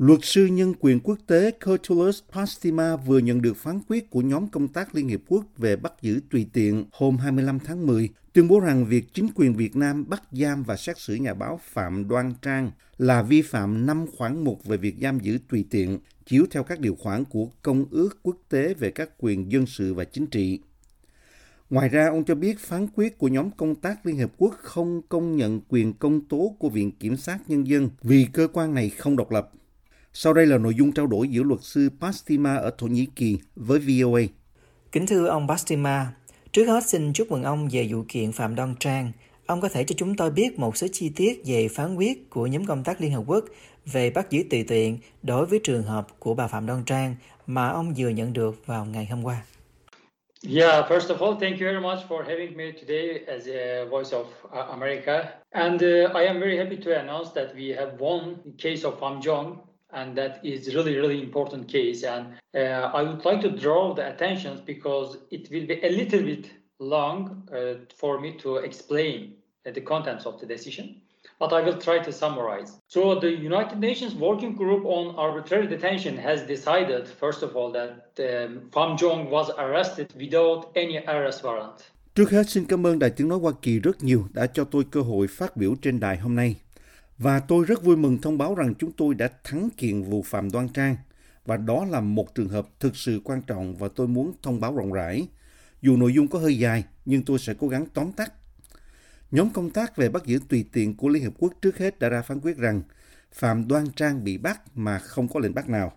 Luật sư nhân quyền quốc tế Cotulus Pastima vừa nhận được phán quyết của nhóm công tác Liên Hiệp Quốc về bắt giữ tùy tiện hôm 25 tháng 10, tuyên bố rằng việc chính quyền Việt Nam bắt giam và xét xử nhà báo Phạm Đoan Trang là vi phạm năm khoản 1 về việc giam giữ tùy tiện, chiếu theo các điều khoản của Công ước Quốc tế về các quyền dân sự và chính trị. Ngoài ra, ông cho biết phán quyết của nhóm công tác Liên Hợp Quốc không công nhận quyền công tố của Viện Kiểm sát Nhân dân vì cơ quan này không độc lập. Sau đây là nội dung trao đổi giữa luật sư Pastima ở Thổ Nhĩ Kỳ với VOA. Kính thưa ông Pastima, trước hết xin chúc mừng ông về vụ kiện Phạm Đoan Trang. Ông có thể cho chúng tôi biết một số chi tiết về phán quyết của nhóm công tác Liên Hợp Quốc về bắt giữ tùy tiện đối với trường hợp của bà Phạm Đoan Trang mà ông vừa nhận được vào ngày hôm qua. Yeah, first of all, thank you very much for having me today as a Voice of uh, America. And uh, I am very happy to announce that we have won the case of Pham Jong, and that is really, really important case. And uh, I would like to draw the attention because it will be a little bit long uh, for me to explain the contents of the decision but I will try to summarize. So, the United Nations Working Group on Arbitrary Detention has decided, first of all, that um, Pham Jong was arrested without any arrest warrant. Trước hết, xin cảm ơn Đài Tiếng Nói Hoa Kỳ rất nhiều đã cho tôi cơ hội phát biểu trên đài hôm nay. Và tôi rất vui mừng thông báo rằng chúng tôi đã thắng kiện vụ Phạm Đoan Trang. Và đó là một trường hợp thực sự quan trọng và tôi muốn thông báo rộng rãi. Dù nội dung có hơi dài, nhưng tôi sẽ cố gắng tóm tắt Nhóm công tác về bắt giữ tùy tiện của Liên Hợp Quốc trước hết đã ra phán quyết rằng Phạm Đoan Trang bị bắt mà không có lệnh bắt nào.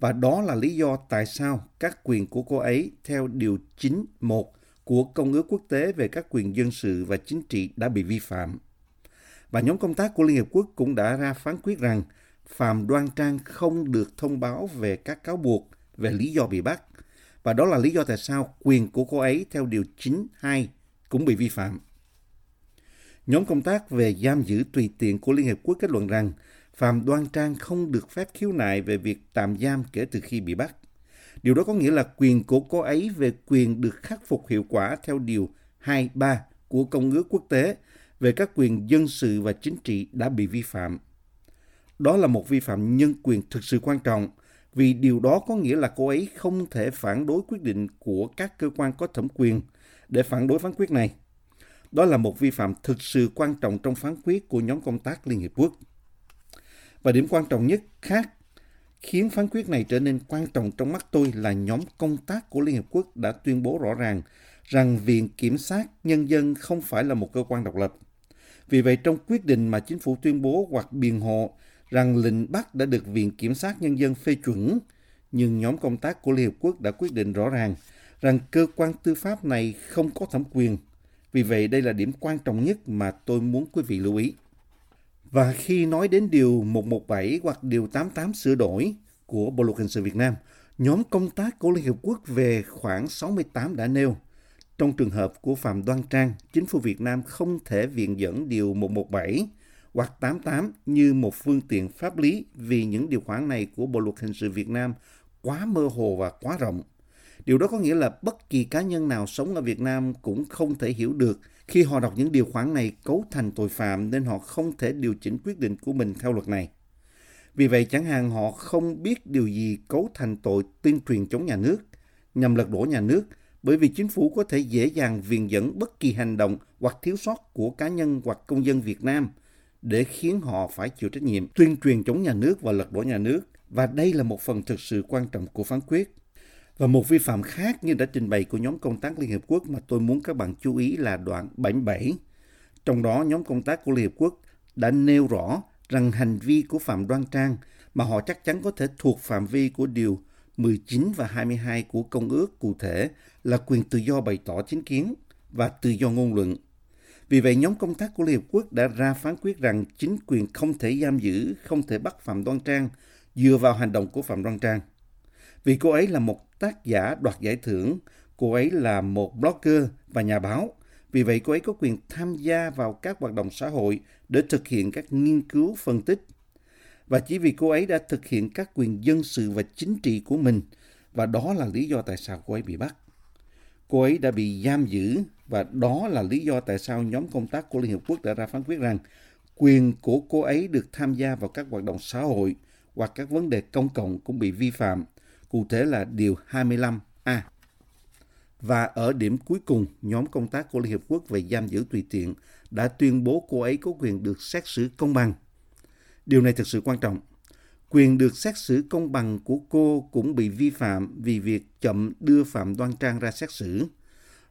Và đó là lý do tại sao các quyền của cô ấy theo Điều 9.1 của Công ước Quốc tế về các quyền dân sự và chính trị đã bị vi phạm. Và nhóm công tác của Liên Hiệp Quốc cũng đã ra phán quyết rằng Phạm Đoan Trang không được thông báo về các cáo buộc về lý do bị bắt. Và đó là lý do tại sao quyền của cô ấy theo Điều 92 cũng bị vi phạm. Nhóm công tác về giam giữ tùy tiện của Liên Hiệp Quốc kết luận rằng Phạm Đoan Trang không được phép khiếu nại về việc tạm giam kể từ khi bị bắt. Điều đó có nghĩa là quyền của cô ấy về quyền được khắc phục hiệu quả theo Điều 23 của Công ước Quốc tế về các quyền dân sự và chính trị đã bị vi phạm. Đó là một vi phạm nhân quyền thực sự quan trọng, vì điều đó có nghĩa là cô ấy không thể phản đối quyết định của các cơ quan có thẩm quyền để phản đối phán quyết này. Đó là một vi phạm thực sự quan trọng trong phán quyết của nhóm công tác Liên Hiệp Quốc. Và điểm quan trọng nhất khác khiến phán quyết này trở nên quan trọng trong mắt tôi là nhóm công tác của Liên Hiệp Quốc đã tuyên bố rõ ràng rằng Viện Kiểm sát Nhân dân không phải là một cơ quan độc lập. Vì vậy, trong quyết định mà chính phủ tuyên bố hoặc biện hộ rằng lệnh bắt đã được Viện Kiểm sát Nhân dân phê chuẩn, nhưng nhóm công tác của Liên hợp Quốc đã quyết định rõ ràng rằng cơ quan tư pháp này không có thẩm quyền vì vậy đây là điểm quan trọng nhất mà tôi muốn quý vị lưu ý. Và khi nói đến điều 117 hoặc điều 88 sửa đổi của Bộ luật hình sự Việt Nam, nhóm công tác của Liên Hiệp Quốc về khoảng 68 đã nêu trong trường hợp của Phạm Đoan Trang, chính phủ Việt Nam không thể viện dẫn điều 117 hoặc 88 như một phương tiện pháp lý vì những điều khoản này của Bộ luật hình sự Việt Nam quá mơ hồ và quá rộng. Điều đó có nghĩa là bất kỳ cá nhân nào sống ở Việt Nam cũng không thể hiểu được khi họ đọc những điều khoản này cấu thành tội phạm nên họ không thể điều chỉnh quyết định của mình theo luật này. Vì vậy chẳng hạn họ không biết điều gì cấu thành tội tuyên truyền chống nhà nước, nhằm lật đổ nhà nước, bởi vì chính phủ có thể dễ dàng viện dẫn bất kỳ hành động hoặc thiếu sót của cá nhân hoặc công dân Việt Nam để khiến họ phải chịu trách nhiệm tuyên truyền chống nhà nước và lật đổ nhà nước. Và đây là một phần thực sự quan trọng của phán quyết. Và một vi phạm khác như đã trình bày của nhóm công tác Liên Hiệp Quốc mà tôi muốn các bạn chú ý là đoạn 77. Trong đó, nhóm công tác của Liên Hiệp Quốc đã nêu rõ rằng hành vi của Phạm Đoan Trang mà họ chắc chắn có thể thuộc phạm vi của điều 19 và 22 của Công ước cụ thể là quyền tự do bày tỏ chính kiến và tự do ngôn luận. Vì vậy, nhóm công tác của Liên Hợp Quốc đã ra phán quyết rằng chính quyền không thể giam giữ, không thể bắt Phạm Đoan Trang dựa vào hành động của Phạm Đoan Trang. Vì cô ấy là một tác giả đoạt giải thưởng. Cô ấy là một blogger và nhà báo. Vì vậy cô ấy có quyền tham gia vào các hoạt động xã hội để thực hiện các nghiên cứu phân tích. Và chỉ vì cô ấy đã thực hiện các quyền dân sự và chính trị của mình và đó là lý do tại sao cô ấy bị bắt. Cô ấy đã bị giam giữ và đó là lý do tại sao nhóm công tác của Liên Hợp Quốc đã ra phán quyết rằng quyền của cô ấy được tham gia vào các hoạt động xã hội hoặc các vấn đề công cộng cũng bị vi phạm, cụ thể là Điều 25A. Và ở điểm cuối cùng, nhóm công tác của Liên Hiệp Quốc về giam giữ tùy tiện đã tuyên bố cô ấy có quyền được xét xử công bằng. Điều này thực sự quan trọng. Quyền được xét xử công bằng của cô cũng bị vi phạm vì việc chậm đưa Phạm Đoan Trang ra xét xử.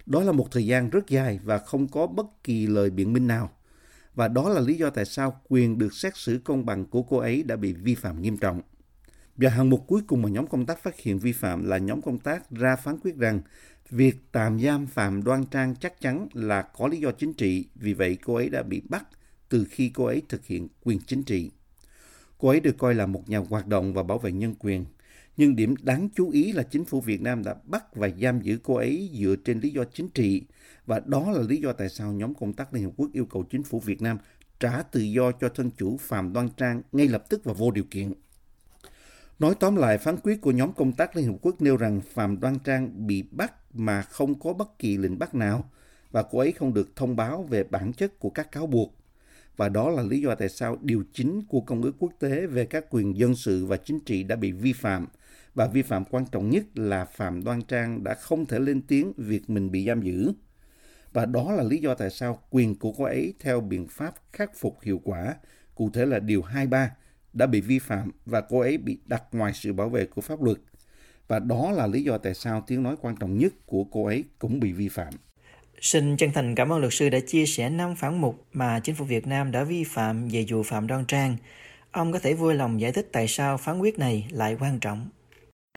Đó là một thời gian rất dài và không có bất kỳ lời biện minh nào. Và đó là lý do tại sao quyền được xét xử công bằng của cô ấy đã bị vi phạm nghiêm trọng. Và hạng mục cuối cùng mà nhóm công tác phát hiện vi phạm là nhóm công tác ra phán quyết rằng việc tạm giam Phạm Đoan Trang chắc chắn là có lý do chính trị, vì vậy cô ấy đã bị bắt từ khi cô ấy thực hiện quyền chính trị. Cô ấy được coi là một nhà hoạt động và bảo vệ nhân quyền. Nhưng điểm đáng chú ý là chính phủ Việt Nam đã bắt và giam giữ cô ấy dựa trên lý do chính trị. Và đó là lý do tại sao nhóm công tác Liên Hợp Quốc yêu cầu chính phủ Việt Nam trả tự do cho thân chủ Phạm Đoan Trang ngay lập tức và vô điều kiện. Nói tóm lại, phán quyết của nhóm công tác Liên Hợp Quốc nêu rằng Phạm Đoan Trang bị bắt mà không có bất kỳ lệnh bắt nào và cô ấy không được thông báo về bản chất của các cáo buộc. Và đó là lý do tại sao điều chính của Công ước quốc tế về các quyền dân sự và chính trị đã bị vi phạm. Và vi phạm quan trọng nhất là Phạm Đoan Trang đã không thể lên tiếng việc mình bị giam giữ. Và đó là lý do tại sao quyền của cô ấy theo biện pháp khắc phục hiệu quả, cụ thể là Điều 23, đã bị vi phạm và cô ấy bị đặt ngoài sự bảo vệ của pháp luật. Và đó là lý do tại sao tiếng nói quan trọng nhất của cô ấy cũng bị vi phạm. Xin chân thành cảm ơn luật sư đã chia sẻ năm phản mục mà chính phủ Việt Nam đã vi phạm về vụ Phạm Đoan Trang. Ông có thể vui lòng giải thích tại sao phán quyết này lại quan trọng.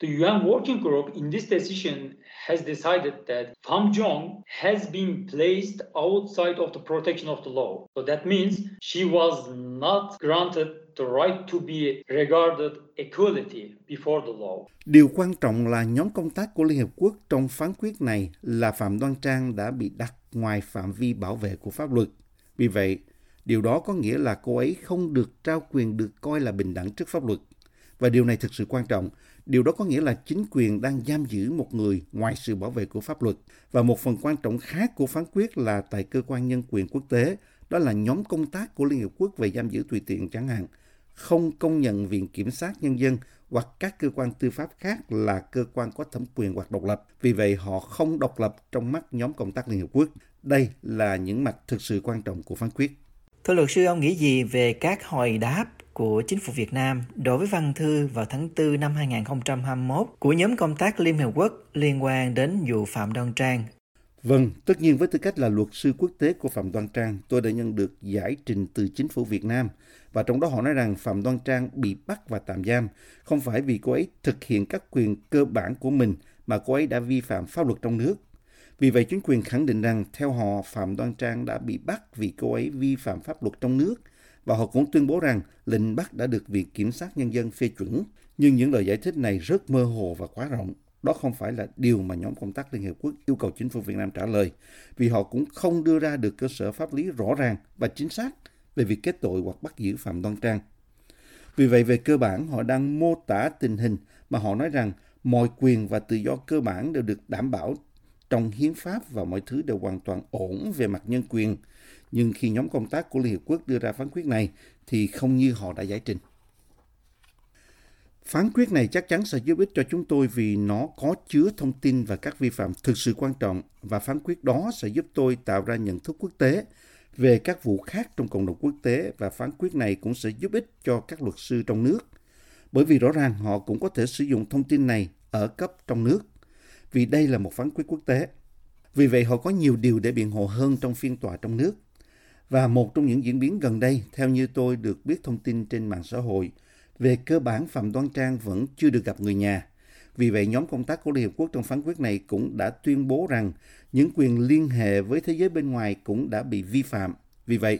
The UN Working Group in this decision has decided that Pham Jong has been placed outside of the protection of the law. So that means she was not granted the right to be regarded equality before the law. Điều quan trọng là nhóm công tác của Liên Hợp Quốc trong phán quyết này là Phạm Đoan Trang đã bị đặt ngoài phạm vi bảo vệ của pháp luật. Vì vậy, điều đó có nghĩa là cô ấy không được trao quyền được coi là bình đẳng trước pháp luật. Và điều này thực sự quan trọng. Điều đó có nghĩa là chính quyền đang giam giữ một người ngoài sự bảo vệ của pháp luật. Và một phần quan trọng khác của phán quyết là tại cơ quan nhân quyền quốc tế, đó là nhóm công tác của Liên Hợp Quốc về giam giữ tùy tiện chẳng hạn, không công nhận Viện Kiểm sát Nhân dân hoặc các cơ quan tư pháp khác là cơ quan có thẩm quyền hoặc độc lập. Vì vậy, họ không độc lập trong mắt nhóm công tác Liên Hợp Quốc. Đây là những mặt thực sự quan trọng của phán quyết. Thưa luật sư, ông nghĩ gì về các hồi đáp của chính phủ Việt Nam đối với văn thư vào tháng 4 năm 2021 của nhóm công tác Liên Hợp Quốc liên quan đến vụ Phạm Đoan Trang. Vâng, tất nhiên với tư cách là luật sư quốc tế của Phạm Đoan Trang, tôi đã nhận được giải trình từ chính phủ Việt Nam và trong đó họ nói rằng Phạm Đoan Trang bị bắt và tạm giam không phải vì cô ấy thực hiện các quyền cơ bản của mình mà cô ấy đã vi phạm pháp luật trong nước. Vì vậy, chính quyền khẳng định rằng theo họ Phạm Đoan Trang đã bị bắt vì cô ấy vi phạm pháp luật trong nước và họ cũng tuyên bố rằng lệnh bắt đã được Viện Kiểm sát Nhân dân phê chuẩn. Nhưng những lời giải thích này rất mơ hồ và quá rộng. Đó không phải là điều mà nhóm công tác Liên Hiệp Quốc yêu cầu chính phủ Việt Nam trả lời, vì họ cũng không đưa ra được cơ sở pháp lý rõ ràng và chính xác về việc kết tội hoặc bắt giữ Phạm Đoan Trang. Vì vậy, về cơ bản, họ đang mô tả tình hình mà họ nói rằng mọi quyền và tự do cơ bản đều được đảm bảo trong hiến pháp và mọi thứ đều hoàn toàn ổn về mặt nhân quyền. Nhưng khi nhóm công tác của Liên Hiệp Quốc đưa ra phán quyết này thì không như họ đã giải trình. Phán quyết này chắc chắn sẽ giúp ích cho chúng tôi vì nó có chứa thông tin và các vi phạm thực sự quan trọng và phán quyết đó sẽ giúp tôi tạo ra nhận thức quốc tế về các vụ khác trong cộng đồng quốc tế và phán quyết này cũng sẽ giúp ích cho các luật sư trong nước. Bởi vì rõ ràng họ cũng có thể sử dụng thông tin này ở cấp trong nước vì đây là một phán quyết quốc tế. Vì vậy họ có nhiều điều để biện hộ hơn trong phiên tòa trong nước. Và một trong những diễn biến gần đây, theo như tôi được biết thông tin trên mạng xã hội, về cơ bản Phạm Đoan Trang vẫn chưa được gặp người nhà. Vì vậy, nhóm công tác của Liên Hợp Quốc trong phán quyết này cũng đã tuyên bố rằng những quyền liên hệ với thế giới bên ngoài cũng đã bị vi phạm. Vì vậy,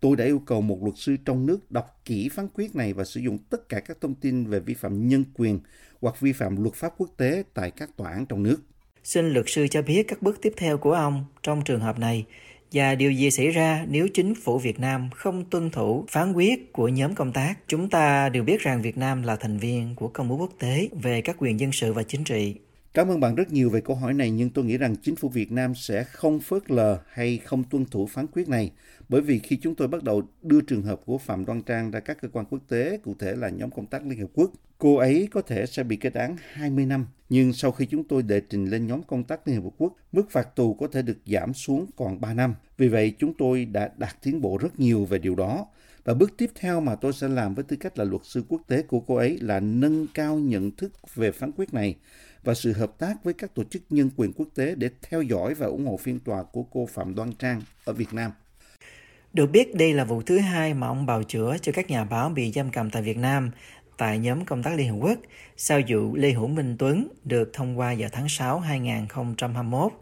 tôi đã yêu cầu một luật sư trong nước đọc kỹ phán quyết này và sử dụng tất cả các thông tin về vi phạm nhân quyền hoặc vi phạm luật pháp quốc tế tại các tòa án trong nước. Xin luật sư cho biết các bước tiếp theo của ông trong trường hợp này và điều gì xảy ra nếu chính phủ Việt Nam không tuân thủ phán quyết của nhóm công tác. Chúng ta đều biết rằng Việt Nam là thành viên của Công ước Quốc tế về các quyền dân sự và chính trị. Cảm ơn bạn rất nhiều về câu hỏi này nhưng tôi nghĩ rằng chính phủ Việt Nam sẽ không phớt lờ hay không tuân thủ phán quyết này bởi vì khi chúng tôi bắt đầu đưa trường hợp của Phạm Đoan Trang ra các cơ quan quốc tế, cụ thể là nhóm công tác Liên Hợp Quốc, cô ấy có thể sẽ bị kết án 20 năm. Nhưng sau khi chúng tôi đệ trình lên nhóm công tác Liên Hợp Quốc, mức phạt tù có thể được giảm xuống còn 3 năm. Vì vậy, chúng tôi đã đạt tiến bộ rất nhiều về điều đó. Và bước tiếp theo mà tôi sẽ làm với tư cách là luật sư quốc tế của cô ấy là nâng cao nhận thức về phán quyết này và sự hợp tác với các tổ chức nhân quyền quốc tế để theo dõi và ủng hộ phiên tòa của cô Phạm Đoan Trang ở Việt Nam. Được biết đây là vụ thứ hai mà ông bào chữa cho các nhà báo bị giam cầm tại Việt Nam tại nhóm công tác Liên Hợp Quốc sau vụ Lê Hữu Minh Tuấn được thông qua vào tháng 6 2021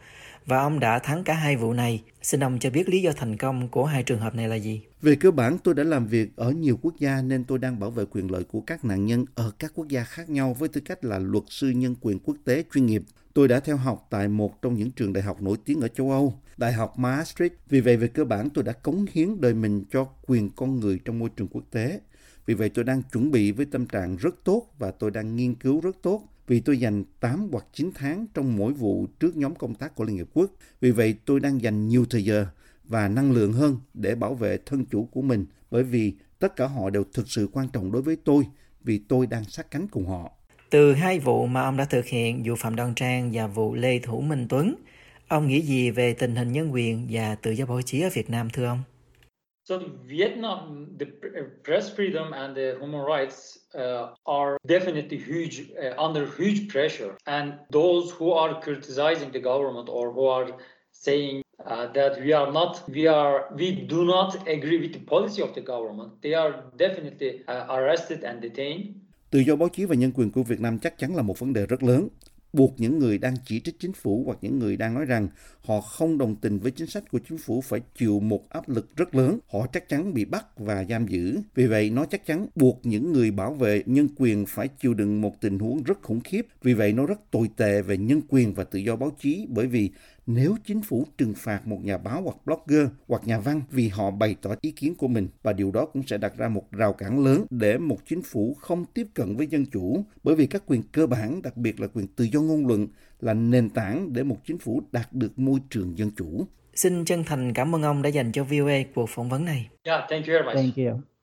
và ông đã thắng cả hai vụ này. Xin ông cho biết lý do thành công của hai trường hợp này là gì? Về cơ bản, tôi đã làm việc ở nhiều quốc gia nên tôi đang bảo vệ quyền lợi của các nạn nhân ở các quốc gia khác nhau với tư cách là luật sư nhân quyền quốc tế chuyên nghiệp. Tôi đã theo học tại một trong những trường đại học nổi tiếng ở châu Âu, Đại học Maastricht. Vì vậy, về cơ bản, tôi đã cống hiến đời mình cho quyền con người trong môi trường quốc tế. Vì vậy, tôi đang chuẩn bị với tâm trạng rất tốt và tôi đang nghiên cứu rất tốt vì tôi dành 8 hoặc 9 tháng trong mỗi vụ trước nhóm công tác của Liên Hiệp Quốc. Vì vậy, tôi đang dành nhiều thời giờ và năng lượng hơn để bảo vệ thân chủ của mình bởi vì tất cả họ đều thực sự quan trọng đối với tôi vì tôi đang sát cánh cùng họ. Từ hai vụ mà ông đã thực hiện, vụ Phạm Đoan Trang và vụ Lê Thủ Minh Tuấn, ông nghĩ gì về tình hình nhân quyền và tự do báo chí ở Việt Nam thưa ông? So Vietnam, the press freedom and the human rights uh, are definitely huge, uh, under huge pressure. And those who are criticizing the government or who are saying uh, that we are not, we are, we do not agree with the policy of the government, they are definitely uh, arrested and detained. Tự do báo chí và nhân quyền của Việt Nam chắc chắn là một vấn đề rất lớn buộc những người đang chỉ trích chính phủ hoặc những người đang nói rằng họ không đồng tình với chính sách của chính phủ phải chịu một áp lực rất lớn. Họ chắc chắn bị bắt và giam giữ. Vì vậy, nó chắc chắn buộc những người bảo vệ nhân quyền phải chịu đựng một tình huống rất khủng khiếp. Vì vậy, nó rất tồi tệ về nhân quyền và tự do báo chí bởi vì nếu chính phủ trừng phạt một nhà báo hoặc blogger hoặc nhà văn vì họ bày tỏ ý kiến của mình và điều đó cũng sẽ đặt ra một rào cản lớn để một chính phủ không tiếp cận với dân chủ bởi vì các quyền cơ bản đặc biệt là quyền tự do ngôn luận là nền tảng để một chính phủ đạt được môi trường dân chủ. Xin chân thành cảm ơn ông đã dành cho VOA cuộc phỏng vấn này. Yeah, thank you very much. Thank you.